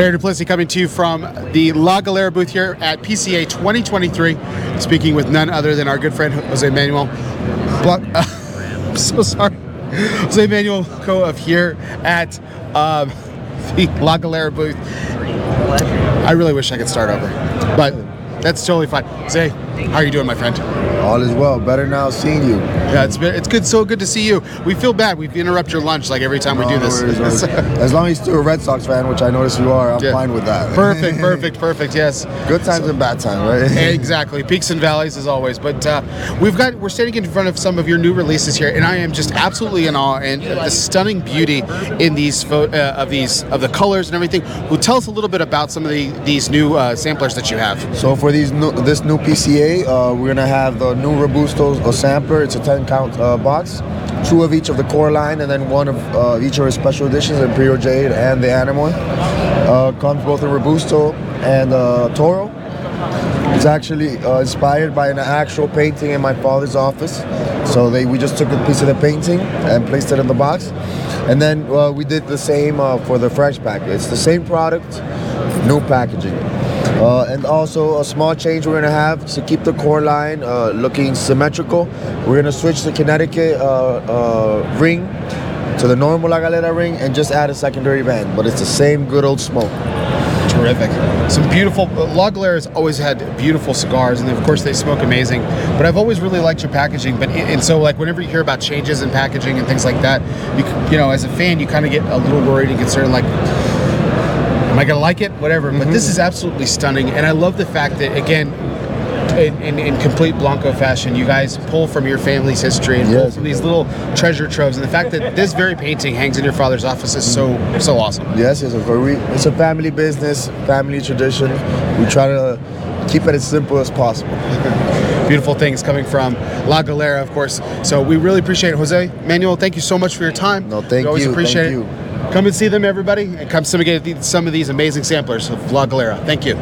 Barry Duplessis coming to you from the La Galera booth here at PCA 2023, speaking with none other than our good friend Jose Manuel. Blanc- I'm so sorry. Jose Manuel Co of here at um, the La Galera booth. I really wish I could start over, but that's totally fine. Jose, how are you doing, my friend? All is well. Better now seeing you. Yeah, it's been, it's good. So good to see you. We feel bad. We interrupt your lunch like every time we do No this. worries. As long as you're still a Red Sox fan, which I notice you are, I'm Yeah. fine with that. perfect, perfect, perfect. Yes. Good times and bad times, right? exactly peaks and valleys as always but uh, we've got we're standing in front of some of your new releases here and i am just absolutely in awe and the stunning beauty in these pho- uh, of these of the colors and everything well tell us a little bit about some of the these new uh, samplers that you have So for these new, this new PCA, uh, we're gonna have the new Robusto uh, sampler. It's a 10 count uh, box, two of each of the core line, and then one of uh, each of our special editions, Imperial Jade and the Animal. Uh, comes both in Robusto and uh, Toro. It's actually uh, inspired by an actual painting in my father's office. So they we just took a piece of the painting and placed it in the box, and then we did the same for the fresh pack. It's the same product, new packaging. Uh, and also a small change we're gonna have to keep the core line uh, looking symmetrical. We're gonna switch the Connecticut uh, uh, ring to the normal La Galera ring and just add a secondary band, but it's the same good old smoke. terrific some beautiful la galera has always had beautiful cigars and of course they smoke amazing but i've always really liked your packaging but and so like whenever you hear about changes in packaging and things like that you, you know as a fan you kind of get a little worried and concerned like am I gonna like it? Whatever. But this mm-hmm. is absolutely stunning, and I love the fact that again, in, in, in complete Blanco fashion, you guys pull from your family's history and pull Yes. from these little treasure troves, and the fact that this very painting hangs in your father's office is so so awesome. Yes, of course. We, it's a family business, family tradition. We try to keep it as simple as possible. Beautiful things coming from La Galera, of course. So we really appreciate it, Jose Manuel. Thank you so much for your time. No, thank we always you, appreciate thank it. you. Come and see them, everybody, and come some get some of these amazing samplers of La Galera. Thank you.